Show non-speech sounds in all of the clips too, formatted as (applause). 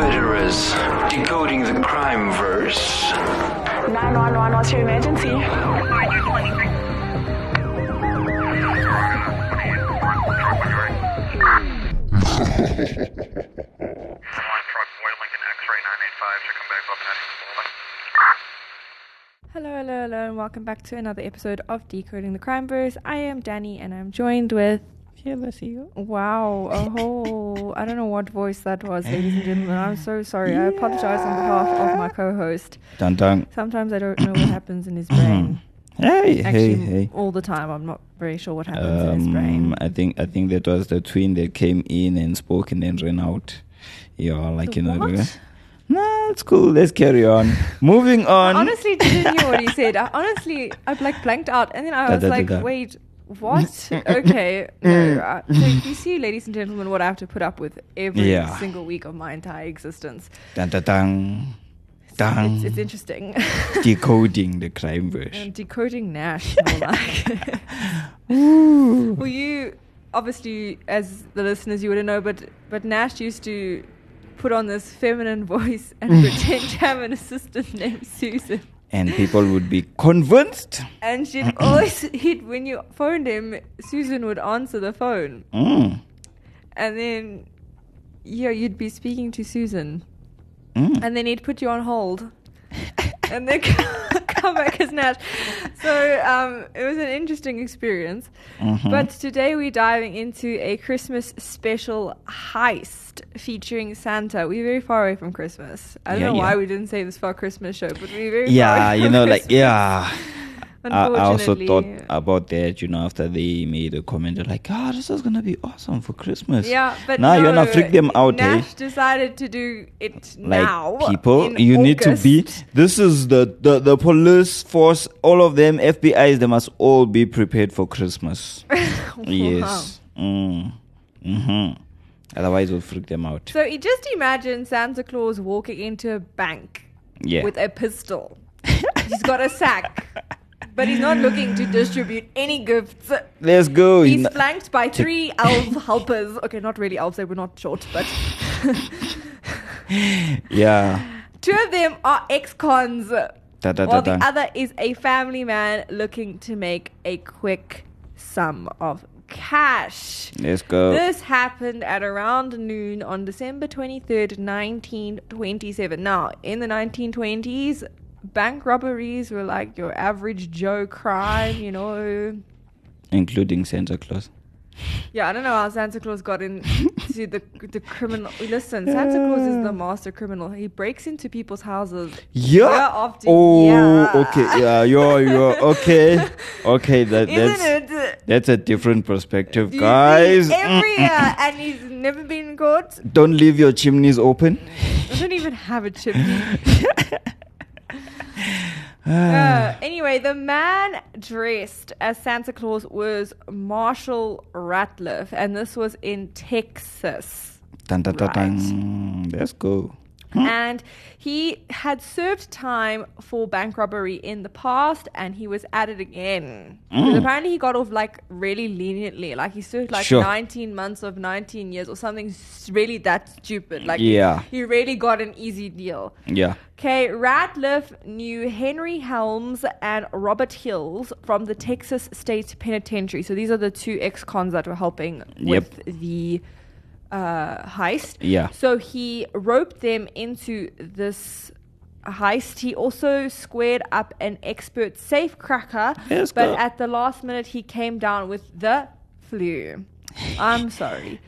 murderers, decoding the crime verse. 911, what's your emergency? One truck, Boy Lincoln X-ray 985, should come back up Hello, hello, hello, and welcome back to another episode of Decoding the Crime Verse. I am Danny, and I'm joined with. Wow, a whole. I don't know what voice that was, ladies and gentlemen. I'm so sorry. I apologize on behalf of my co host. Dun dun. Sometimes I don't know what happens in his (clears throat) brain. Hey, Actually, hey, hey. all the time. I'm not very sure what happens in his Um, brain. I think I think that was the twin that came in and spoke and then ran out. Yeah, like The you know. what? the- Nah, it's cool. Let's carry on. (laughs) Moving on. I honestly didn't hear what he said. I honestly, I like blanked out, and then I Da, was da, da, like, da. "Wait, what? (laughs) okay." No, uh, so you see, ladies and gentlemen, what I have to put up with every Yeah. single week of my entire existence. dun, dun, dun. Dun. It's, it's interesting. (laughs) Decoding the crime verse. and decoding Nash, more like. well, you obviously, as the listeners, you wouldn't know, but but Nash used to put on this feminine voice and (laughs) pretend to have an assistant named Susan. And people would be convinced. And she'd (coughs) always he'd when you phoned him, Susan would answer the phone, Mm. and then yeah, you'd be speaking to Susan, Mm. and then he'd put you on hold, and then (laughs) come back as Nash. So um, it was an interesting experience. Mhm. But today we're diving into a Christmas special heist featuring Santa. We're very far away from Christmas. I don't Yeah, know why we didn't say this for our Christmas show, but we're very far yeah, you know, like yeah. I, I also thought about that, you know, after they made a comment, they're like, "Ah, this is gonna be awesome for Christmas." Yeah, but now no, you wanna freak them out, Nash eh? decided to do it Like now. people, you need to be. This is the, the the police force. All of them, FBI's. They must all be prepared for Christmas. (laughs) Yes. Mm. Hmm. Otherwise, we'll freak them out. So you just imagine Santa Claus walking into a bank Yeah. with a pistol. he's got a sack, (laughs) but he's not looking to distribute any gifts. Let's go. He's flanked by three elf (laughs) helpers. Okay, not really elves; they were not short, but (laughs) yeah. two of them are ex-cons, Da, da, da, while the da. other is a family man looking to make a quick sum of cash. Let's go. This happened at around noon on December 23rd, 1927. Now, in the 1920s, bank robberies were like your average Joe crime, you know. Including Santa Claus. Yeah, I don't know how Santa Claus got into the the criminal. Listen, Santa Claus is the master criminal. He breaks into people's houses. Yeah. year after oh, year. okay. Yeah, you're, you're okay. Okay, that (laughs) that's it? Uh, that's a different perspective, You guys. Every year, and he's never been caught. Don't leave your chimneys open. I don't even have a chimney. (laughs) Uh, anyway, the man dressed as Santa Claus was Marshall Ratliff, and this was in Texas. Dun, dun, dun, dun. Let's go. And he had served time for bank robbery in the past, and he was at it again. Mm. apparently, he got off like really leniently. Like he served like Sure. 19 months of 19 years or something really that stupid. Like Yeah. he really got an easy deal. Yeah. Okay, Ratliff knew Henry Helms and Robert Hills from the Texas State Penitentiary. So these are the two ex-cons that were helping with the uh, heist. Yeah. So he roped them into this heist. He also squared up an expert safe cracker, Yes, but go. at the last minute he came down with the flu. I'm sorry.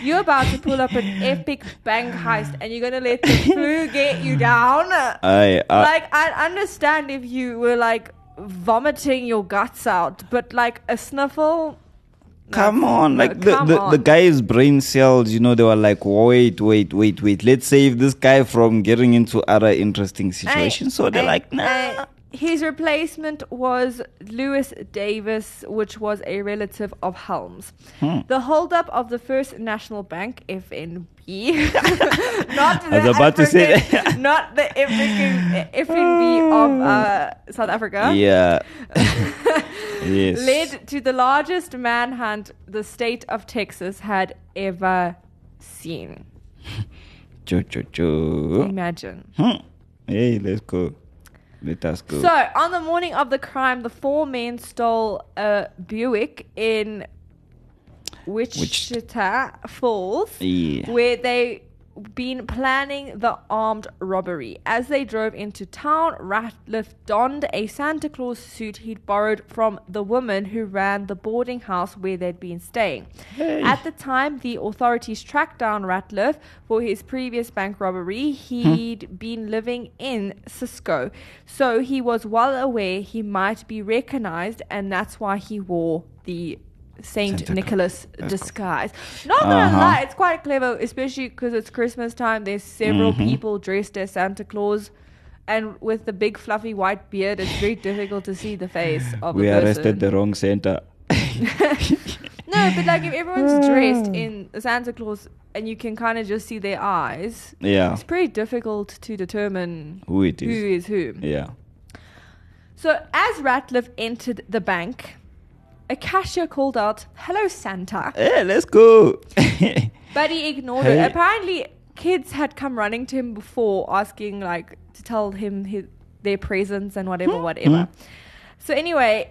You're about to pull up an (laughs) epic bank heist and you're going to let the flu get you down? I, uh, like, I understand if you were like vomiting your guts out, but like a sniffle. Come on, no, like the, come the, on. the guy's brain cells, you know, they were like, wait, wait, wait, wait. Let's save this guy from getting into other interesting situations. so they're And- like, nah. and his replacement was Louis Davis, which was a relative of Helms. Hmm. The holdup of the First National Bank, FNB, (laughs) not the I was about to say (laughs) not the African (laughs) FNB of uh, South Africa. yeah. Yes. led to the largest manhunt the state of Texas had ever seen. (laughs) Imagine. Hmm. Hey, let's go. Let us go. So, on the morning of the crime, the four men stole a Buick in Wichita Falls, Yeah. where they been planning the armed robbery. As they drove into town, Ratliff donned a Santa Claus suit he'd borrowed from the woman who ran the boarding house where they'd been staying. At the time, the authorities tracked down Ratliff for his previous bank robbery. Hmm. He'd been living in Cisco, so he was well aware he might be recognized, and that's why he wore the Saint Santa Nicholas disguise. Not gonna Uh-huh. lie, it's quite clever, especially because it's Christmas time. There's several Mm-hmm. people dressed as Santa Claus, and with the big fluffy white beard, it's very difficult to see the face (sighs) of we arrested the wrong Santa. (laughs) no, but like if everyone's dressed (laughs) in Santa Claus and you can kind of just see their eyes, Yeah. it's pretty difficult to determine Who it who is. is who. Yeah. So as Ratliff entered the bank, a cashier called out, "Hello, Santa." Hey, let's go. (laughs) But he ignored Hey. it. Apparently, kids had come running to him before asking, like, to tell him his, their presents and whatever, Hmm. whatever. So, anyway,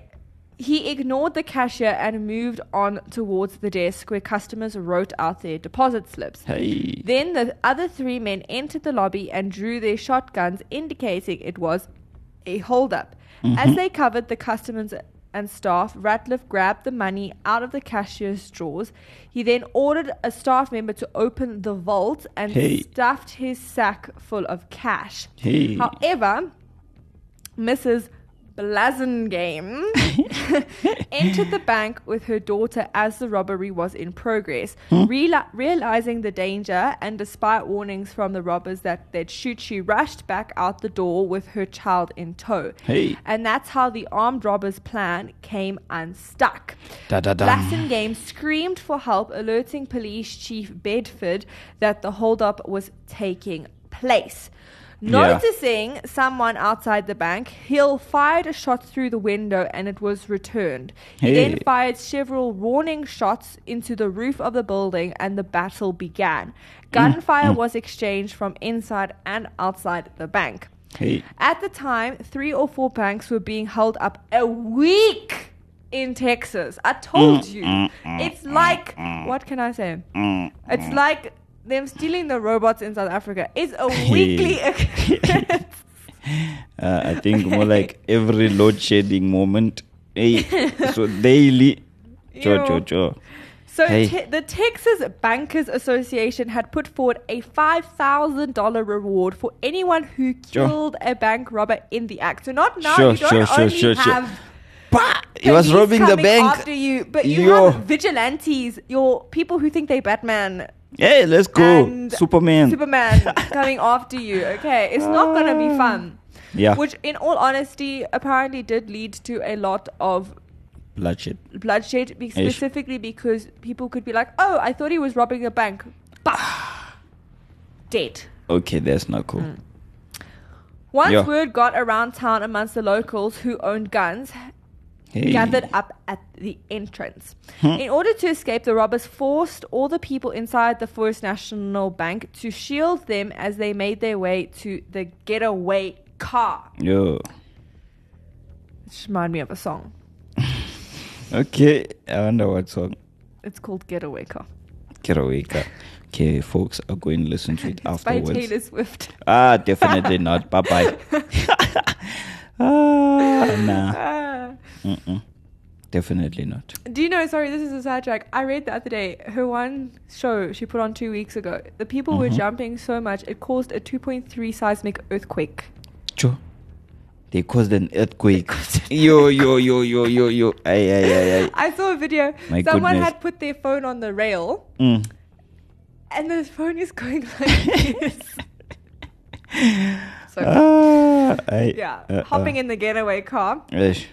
he ignored the cashier and moved on towards the desk where customers wrote out their deposit slips. hey. Then the other three men entered the lobby and drew their shotguns, indicating it was a holdup. As they covered the customers and staff, Ratliff grabbed the money out of the cashier's drawers. He then ordered a staff member to open the vault and Hey. stuffed his sack full of cash. Hey. However, Mrs. Blasingame (laughs) entered the bank with her daughter as the robbery was in progress. Hmm? Reali- realizing the danger and despite warnings from the robbers that they'd shoot, she rushed back out the door with her child in tow. Hey. And that's how the armed robbers' plan came unstuck. Da da. Screamed for help, alerting Police Chief Bedford that the holdup was taking place. Noticing someone outside the bank, Hill fired a shot through the window and it was returned. He then Hey. fired several warning shots into the roof of the building and the battle began. Mm. Gunfire mm. was exchanged from inside and outside the bank. Hey. At the time, three or four banks were being held up a week in Texas. I told Mm, you. Mm, it's like, what can I say? It's like them stealing the robots in South Africa. is a (laughs) weekly (laughs) occurrence. (laughs) Uh, I think more like every load shedding moment. Hey. so daily. Cho cho cho. So Hey. te- the Texas Bankers Association had put forward a $5,000 reward for anyone who Sure. killed a bank robber in the act. So not now, Sure, you don't sure, sure, only sure, sure. have Bah! He was robbing the bank. after you, but you Yo. have vigilantes, your people who think they Batman, Hey, let's go. and Superman. Superman (laughs) coming after you. Okay, it's not gonna be fun. Yeah. Which, in all honesty, apparently did lead to a lot of Bloodshed. bloodshed, be- specifically because people could be like, "Oh, I thought he was robbing a bank," but dead. Okay, that's not cool. Mm. Once Yeah. word got around town amongst the locals who owned guns, Hey. gathered up at the entrance. In order to escape, the robbers forced all the people inside the First National Bank to shield them as they made their way to the getaway car. Yo. Which remind me of a song. (laughs) Okay, I wonder what song. It's called Getaway Car. Getaway car. Okay, folks, I'll go and listen to it (laughs) It's by afterwards. Taylor Swift. Ah, definitely not. Bye bye. (laughs) ah, nah. Ah. Mm-mm. Definitely not. Do you know? Sorry, this is a sidetrack. I read the other day her one show she put on two weeks ago. The people were Mhm. jumping so much it caused a 2.3 seismic earthquake. Cho. They caused an earthquake. (laughs) yo, yo, yo, yo, yo, yo. Ay, ay, ay, ay. I saw a video. My Someone goodness. had put their phone on the rail, Mm. and the phone is going like (laughs) this. (laughs) so Ah, ay, yeah, uh, hopping uh. in the getaway car. Ish.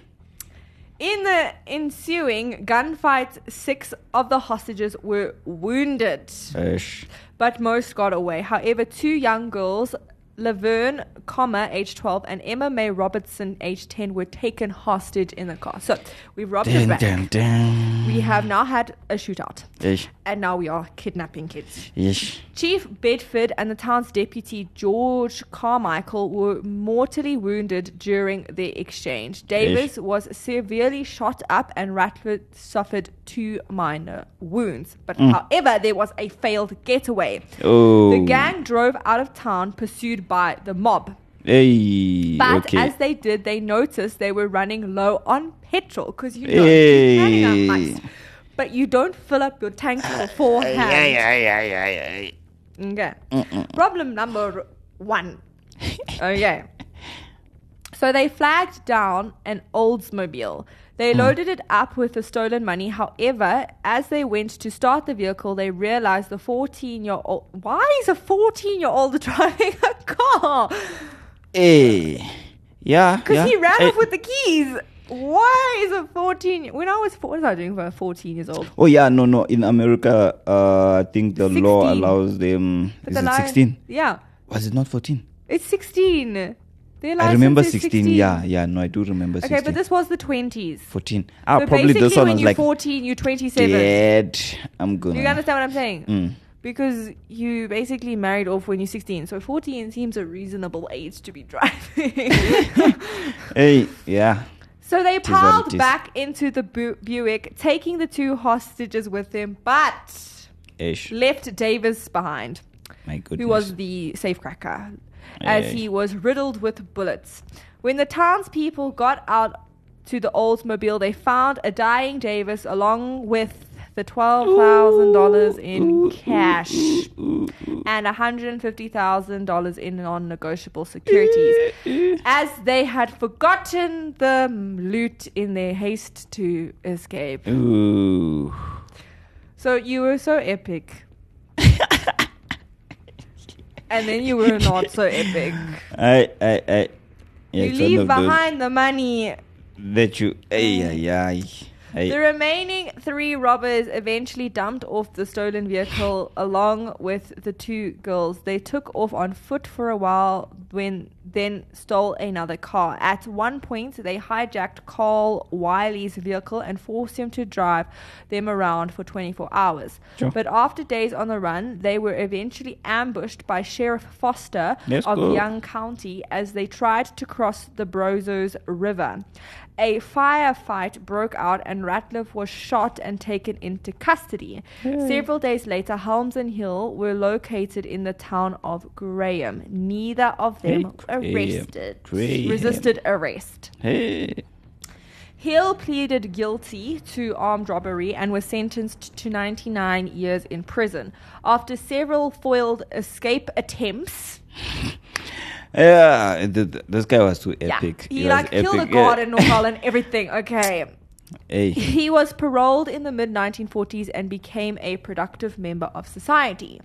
In the ensuing gunfight, six of the hostages were wounded. Ish. but most got away. However, two young girls Laverne, Comer, age 12, and Emma May Robertson, age 10, were taken hostage in the car. So we've robbed a Dun, bank. dun, dun. We have now had a shootout. Yes. And now we are kidnapping kids. Yes. Chief Bedford and the town's deputy George Carmichael were mortally wounded during the exchange. Davis was severely shot up and Ratford suffered two minor wounds. But mm. however, there was a failed getaway. Oh. The gang drove out of town pursued by the mob. Hey. But okay. as they did, they noticed they were running low on petrol because you know you're planning a Hey. heist, but you don't fill up your tank beforehand. (sighs) Okay. Problem number one. (laughs) Okay. So they flagged down an Oldsmobile. They hmm. loaded it up with the stolen money. However, as they went to start the vehicle, they realized the 14 year old. Why is a 14 year old (laughs) driving a car? Hey. Yeah. Because yeah. he ran Hey. off with the keys. Why is a 14? When I was. four- What was I doing for a 14 years old? Oh yeah, no, no. In America, uh, I think the law allows them. But Is the it sixteen? Yeah. Was it not fourteen? It's 16. Their I remember is 16. Yeah, yeah. No, I do remember sixteen. Okay, 16. but this was the 20s. fourteen. Ah, so probably this one when was you're like 14, you're 27. dead. I'm gonna. You understand what I'm saying? Mm. Because you basically married off when you're 16. So 14 seems a reasonable age to be driving. (laughs) Hey, yeah. so they piled back into the Bu- Buick, taking the two hostages with them, but Ish. left Davis behind. My goodness. who was the safecracker, as Hey. he was riddled with bullets. When the townspeople got out to the Oldsmobile, they found a dying Davis along with the $12,000 in cash and $150,000 in non negotiable securities, as they had forgotten the loot in their haste to escape. Ooh. So you were so epic. And then you were not so epic. I, I, I. Yeah, you leave behind the money. that you. Ay, ay, mm. ay. ay. The remaining three robbers eventually dumped off the stolen vehicle along with the two girls. They took off on foot for a while when then stole another car. At one point, they hijacked Carl Wiley's vehicle and forced him to drive them around for 24 hours. Sure. But after days on the run, they were eventually ambushed by Sheriff Foster Let's of go. Young County as they tried to cross the Brazos River. A firefight broke out and Ratliff was shot and taken into custody. Several days later, Helms and Hill were located in the town of Graham. Neither of them Hey. Arrested. Resisted arrest. Hey. Hill pleaded guilty to armed robbery and was sentenced to 99 years in prison. After several foiled escape attempts, (laughs) Yeah, th- th- this guy was too epic. yeah, he, was like killed a guard Yeah. in North and everything. (laughs) Okay. Hey. He was paroled in the mid 1940s and became a productive member of society.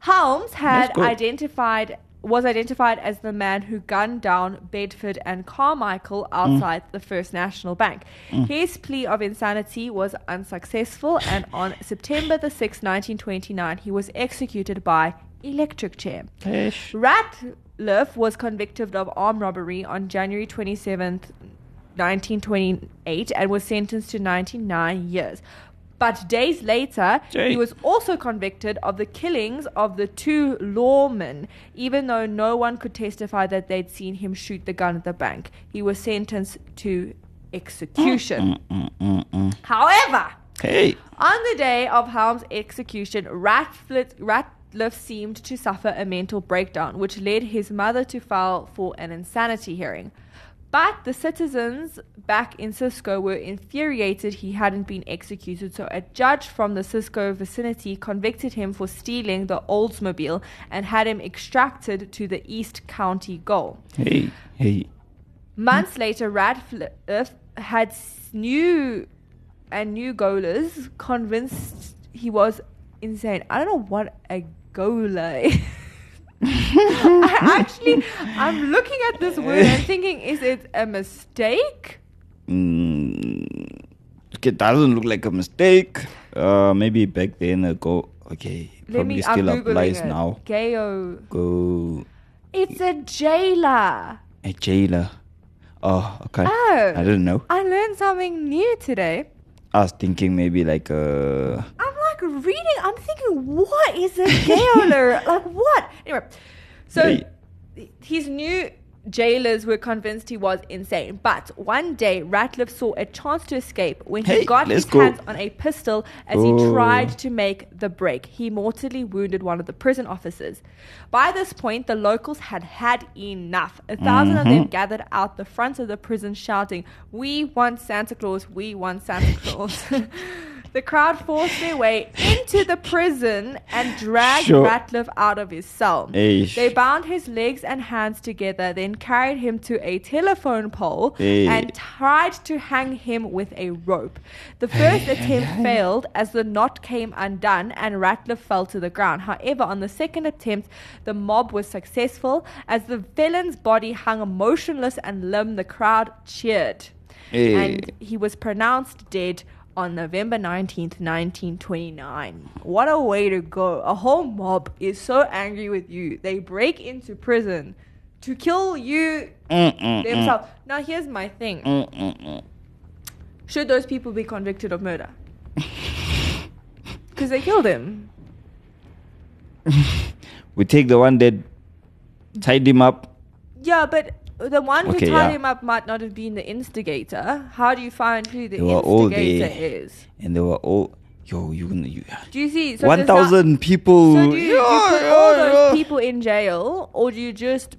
Holmes had identified was identified as the man who gunned down Bedford and Carmichael Mm. outside the First National Bank. His plea of insanity was unsuccessful and on September the 6th, 1929, he was executed by electric chair. Ish. Ratliff was convicted of armed robbery on January 27th, 1928, and was sentenced to 99 years. But days later, he was also convicted of the killings of the two lawmen, even though no one could testify that they'd seen him shoot the gun at the bank. He was sentenced to execution. Mm, mm, mm, mm However, Hey. on the day of Helm's execution, Ratliff, Ratliff seemed to suffer a mental breakdown, which led his mother to file for an insanity hearing. But the citizens back in Cisco were infuriated he hadn't been executed, so a judge from the Cisco vicinity convicted him for stealing the Oldsmobile and had him extracted to the East County Gaol. Hey. Hey. Months later, Radcliffe had new and new goalers convinced he was insane. I don't know what a goaler is. (laughs) I (laughs) actually, I'm looking at this word and thinking, is it a mistake? Mm, it doesn't look like a mistake. Uh, maybe back then ago. Okay, Let probably me. still applies it. now. Gayo. Go. It's a jailer. A jailer. Oh, okay. Oh. I didn't know. I learned something new today. I was thinking maybe like uh I'm reading. I'm thinking, what is a jailer? (laughs) like what? Anyway, so his new jailers were convinced he was insane. But one day, Ratliff saw a chance to escape when he Hey, got his go. hands on a pistol as he Oh. tried to make the break. He mortally wounded one of the prison officers. By this point, the locals had had enough. A 1000 of Mm-hmm. them gathered out the front of the prison shouting, We want Santa Claus, we want Santa (laughs) Claus. (laughs) the crowd forced their way into the prison and dragged Sure. Ratliff out of his cell. Eish. They bound his legs and hands together, then carried him to a telephone pole and tried to hang him with a rope. The first attempt failed as the knot came undone and Ratliff fell to the ground. However, on the second attempt, the mob was successful. As the felon's body hung motionless and limp, the crowd cheered. And he was pronounced dead on November 19th, 1929. What a way to go. A whole mob is so angry with you. They break into prison to kill you mm-mm, themselves. Now, here's my thing mm-mm. Should those people be convicted of murder? (laughs) Because they killed him. (laughs) we take the one that tied him up. Yeah, but the one who Okay, tied yeah. him up might not have been the instigator. How do you find who the instigator is? And they were all yo, you gonna you Do you see? So one thousand people So do you, do you put yeah, all those people in jail, or do you just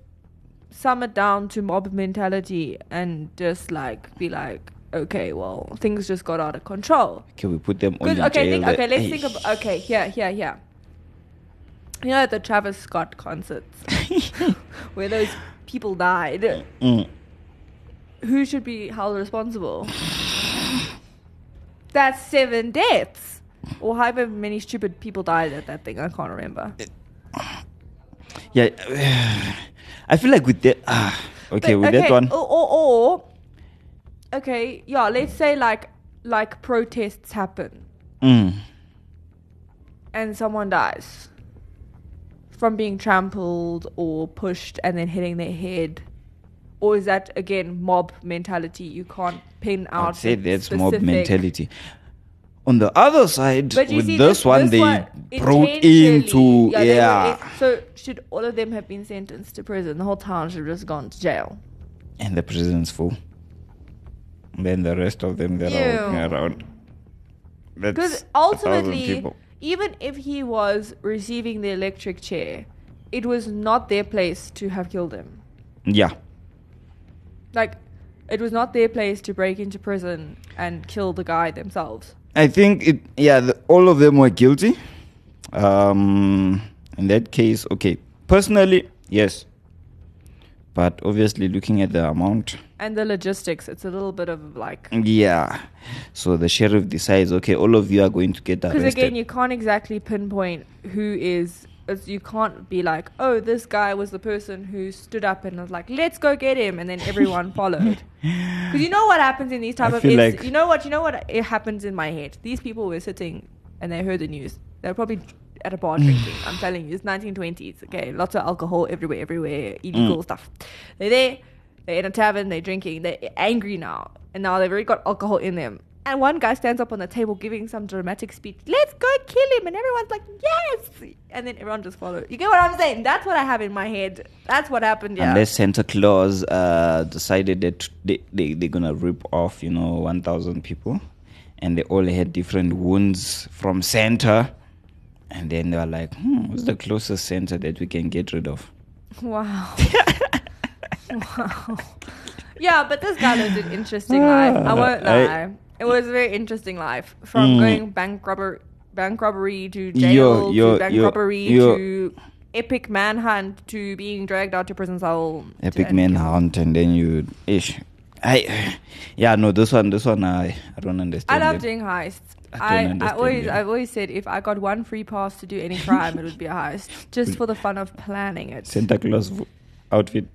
sum it down to mob mentality and just like be like, okay, well, things just got out of control? Can we put them on okay, jail. think, okay, let's Eish. think about eh, okay, here, here, here. You know, the Travis Scott concerts (laughs) where those people died, Mm. who should be held responsible? (sighs) That's seven deaths. Or however many stupid people died at that thing. I can't remember. (sighs) Yeah, (sighs) I feel like with that. Ah, okay, But, with that one. Or, or, or, okay, yeah, let's say like like protests happen Mm. and someone dies from being trampled or pushed and then hitting their head. Or is that again mob mentality? You can't pin out. I'd say that's mob mentality. On the other side, with see, this, one, they broke into intentionally- yeah. were so should all of them have been sentenced to prison? The whole town should have just gone to jail. and the prison's full. And then the rest of them they're Ew. walking around. Because ultimately, people. Even if he was receiving the electric chair, it was not their place to have killed him. yeah, Like, it was not their place to break into prison and kill the guy themselves. I think it. Yeah, the, all of them were guilty. Um, in that case, okay. Personally, yes, but obviously, looking at the amount, And the logistics, it's a little bit of like. yeah. So the sheriff decides, okay, all of you are going to get Because again, you can't exactly pinpoint who is. it's- You can't be like, oh, this guy was the person who stood up and was like, let's go get him, and then everyone (laughs) followed. Because you know what happens in these type I of feel like you know what you know what it happens in my head. These people were sitting and they heard the news. They're probably at a bar (sighs) drinking. I'm telling you, it's 1920s. Okay, lots of alcohol everywhere, everywhere, illegal Mm. stuff. They're there. They're in a tavern. They're drinking. They're angry now, and now they've already got alcohol in them. And one guy stands up on the table giving some dramatic speech. Let's go kill him, and everyone's like, yes. And then everyone just followed. You get what I'm saying? That's what I have in my head. That's what happened. Yeah. Unless Santa Claus uh, decided that they, they, they're going to rip off, you know, 1,000 people. And they all had different wounds from Santa. And then they were like, hmm, what's the closest Santa that we can get rid of? Wow. (laughs) wow. (laughs) Yeah, but this guy lived an interesting life. I (sighs) won't I- lie. It was a very interesting life. From Mm. going bank robber, bank robbery to jail yo, to bank yo, robbery yo. to epic manhunt to being dragged out to prison cell. Epic manhunt, and then you. Ish. I, yeah, no, this one, this one, I, I don't understand. I understand. love it. doing heists. I don't I, I understand always them. I've always said if I got one free pass to do any crime, it would be a heist, (laughs) just for the fun of planning it. Santa Claus v- outfit.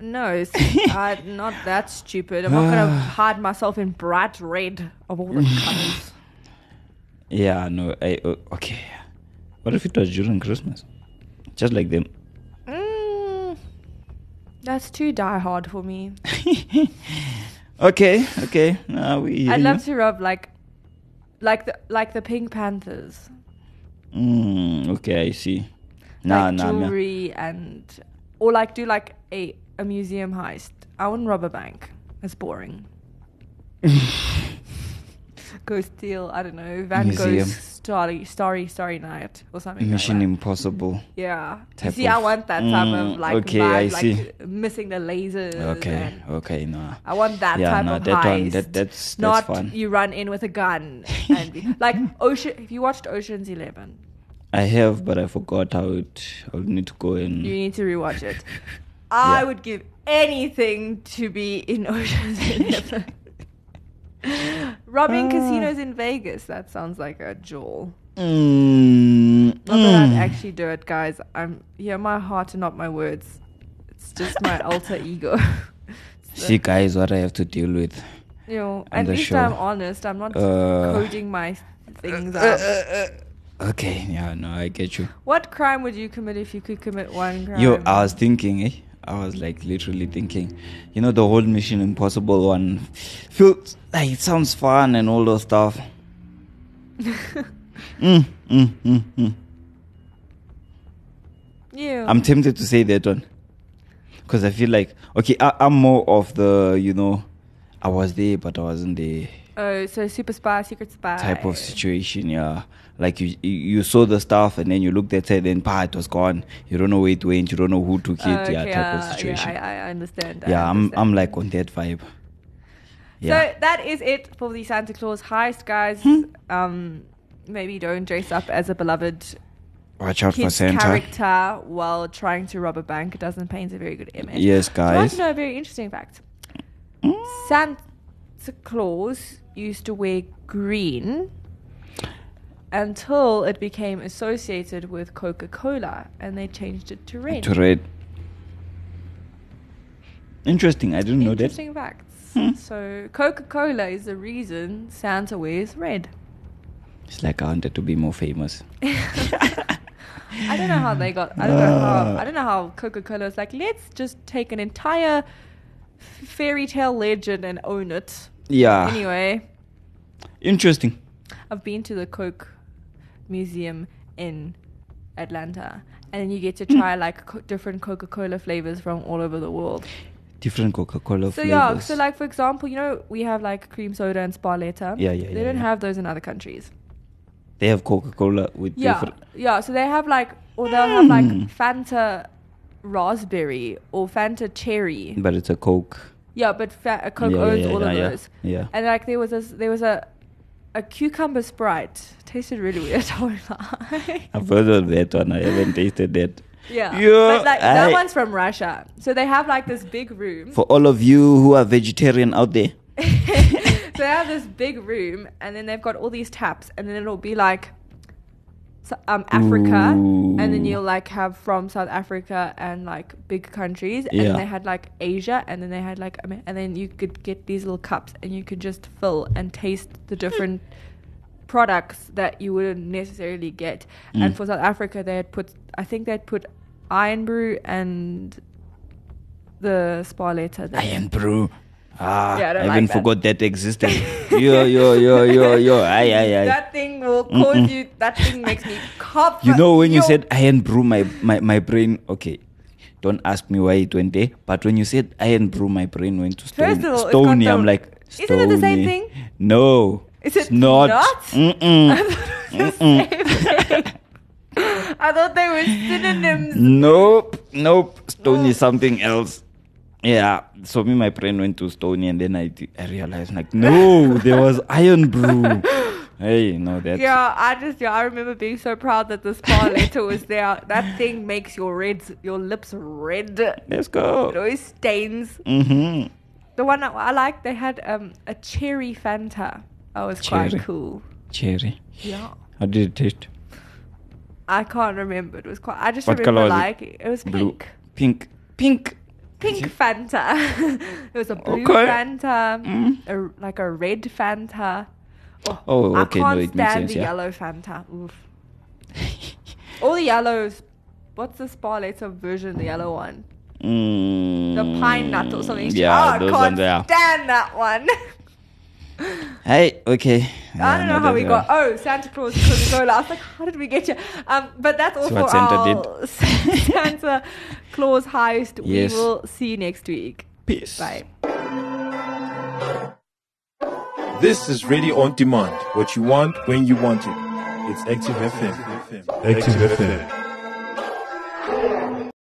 No, uh, (laughs) not that stupid. I'm not gonna hide myself in bright red of all the (laughs) colors. Yeah, no, I, uh, okay. What if it was during Christmas? Just like them. Mm, That's too die hard for me. (laughs) okay, okay. Now we. I'd love to rub like, like the like the Pink Panthers, Mm, okay, I see. Nah, like nah, nah. jewelry and or like do like a a museum heist. I wouldn't rob a bank. It's boring. (laughs) Go steal, I don't know, Van Museum. Gogh's Starry Starry Starry Night or something. Mission like that. Impossible. Yeah. You type see, I of- want that type Mm, of like okay, vibe, I like see. missing the lasers. Okay, and okay, no. I want that Yeah, type no, of that heist. one- that- that's- that's not fun. you run in with a gun and be, (laughs) like Ocean. If you watched Ocean's Eleven, I have, but I forgot how it. I'll need to go and. you need to rewatch it. (laughs) I Yeah. would give anything to be in (laughs) Ocean's Eleven. (laughs) Robbing Ah. casinos in Vegas. That sounds like a jewel. Mm, Not that I'd mm. actually do it, guys. I'm hear my heart and not my words. It's just my (laughs) alter ego. See, guys, what I have to deal with. You know, at least show. I'm honest. I'm not Uh, coding my things up. Okay, yeah, no, I get you. What crime would you commit if you could commit one crime? Yo, I was thinking, eh? I was like literally thinking, you know, the whole Mission Impossible one feels like it sounds fun and all those stuff. (laughs) mm, mm, mm, mm. yeah. I'm tempted to say that one because I feel like okay, I, I'm more of the you know, I was there but I wasn't there oh, so super spy, secret spy type of situation. Yeah, like you you- saw the stuff and then you looked at it, then pa, it was gone. You don't know where it went. You don't know who took it. Oh, yeah, okay, type of uh, situation. Yeah, I, I understand. I yeah, I'm. I'm like on that vibe. Yeah. So that is it for the Santa Claus heist, guys. Hmm. Um, maybe don't dress up as a beloved Watch out for Santa. character while trying to rob a bank. It doesn't paint a very good image. Yes, Do you want guys. to know a very interesting fact? Mm. Santa Claus used to wear green until it became associated with Coca Cola and they changed it to red. To read. Interesting. I didn't know that. Interesting facts. Hmm. So Coca Cola is the reason Santa wears red. It's like I wanted to be more famous. (laughs) (laughs) I don't know how they got. I don't know how. I don't know how Coca Cola was like. Let's just take an entire fairy tale legend and own it. Yeah. Anyway, Interesting. I've been to the Coke Museum in Atlanta, and you get to Hmm. try like co- different Coca Cola flavors from all over the world. Different Coca-Cola So flavors. yeah, so like for example, you know we have like cream soda and Sparletta. Yeah, yeah, They yeah, don't yeah. have those in other countries. they have Coca-Cola with Yeah, different. yeah. So they have like, or they'll have like Hmm. Fanta raspberry or Fanta cherry. But it's a Coke. Yeah, but fa- uh, Coke Yeah, owns yeah, all yeah, of yeah. those. Yeah. And like there was a there was a a cucumber sprite. Tasted really weird. (laughs) I won't lie. I've heard of that one. I haven't tasted that. yeah. Yeah, But like that one's from Russia. So they have like this big room. For all of you who are vegetarian out there, (laughs) so they have this big room, and then they've got all these taps, and then it'll be like. Um, Africa, and then you'll like have from South Africa and like big countries, and Yeah. then they had like Asia, and then they had like, Amer- and then you could get these little cups, and you could just fill and taste the (laughs) different products that you wouldn't necessarily get. Mm. And for South Africa, they had put, I think they'd put Iron Brew and the Sparletta. there. Iron Brew. Ah, Yeah, I I like even that. forgot that existed. (laughs) yo, yo, yo, yo, yo. Aye, aye, aye. That thing will cause Mm-mm. you. That thing makes me cough. You know, when you said iron brew, my, my, my brain, okay, don't ask me why it went there, but when you said iron brew, my brain went to stone, First of all, Stoney. I'm like, Isn't it the same thing? No. Is it's it not? not? Mm-mm. (laughs) I thought it was the same thing. (laughs) I thought they were synonyms. Nope, nope. Stoney is something else. Yeah, so me, my brain went to Stoney, and then I, I realized, like, no, there was (laughs) iron brew. Hey, no, that. Yeah, I just yeah, I remember being so proud that the Sparletta was there. That thing makes your reds, your lips red. It Let's go. always stains. Mm-hmm. The one I, I liked, they had um a cherry Fanta. That was quite Cherry. cool. Cherry. Yeah. How did it taste? I can't remember. It was quite. I just What remember colour was it? like it? it was Blue. pink. Pink. Pink. Fanta. (laughs) it was a blue Okay. Fanta, Mm. a, like a red Fanta. Oh, okay, I no, can't it makes stand sense, the yeah. yellow Fanta. Oof. (laughs) All the yellows. What's the Sparletta version? The yellow one. Mm, The pine nut or something. Yeah, oh, I can't ones, yeah. stand that one. (laughs) Hey, okay. I don't know no, how we got. Oh, Santa Claus Coca-Cola. I was like, how did we get here? Um, but that's all See for what Santa our (laughs) Santa Claus heist. Yes. We will see you next week. Peace. Bye. This is Radio On Demand. What you want when you want it. It's Active FM. Active FM.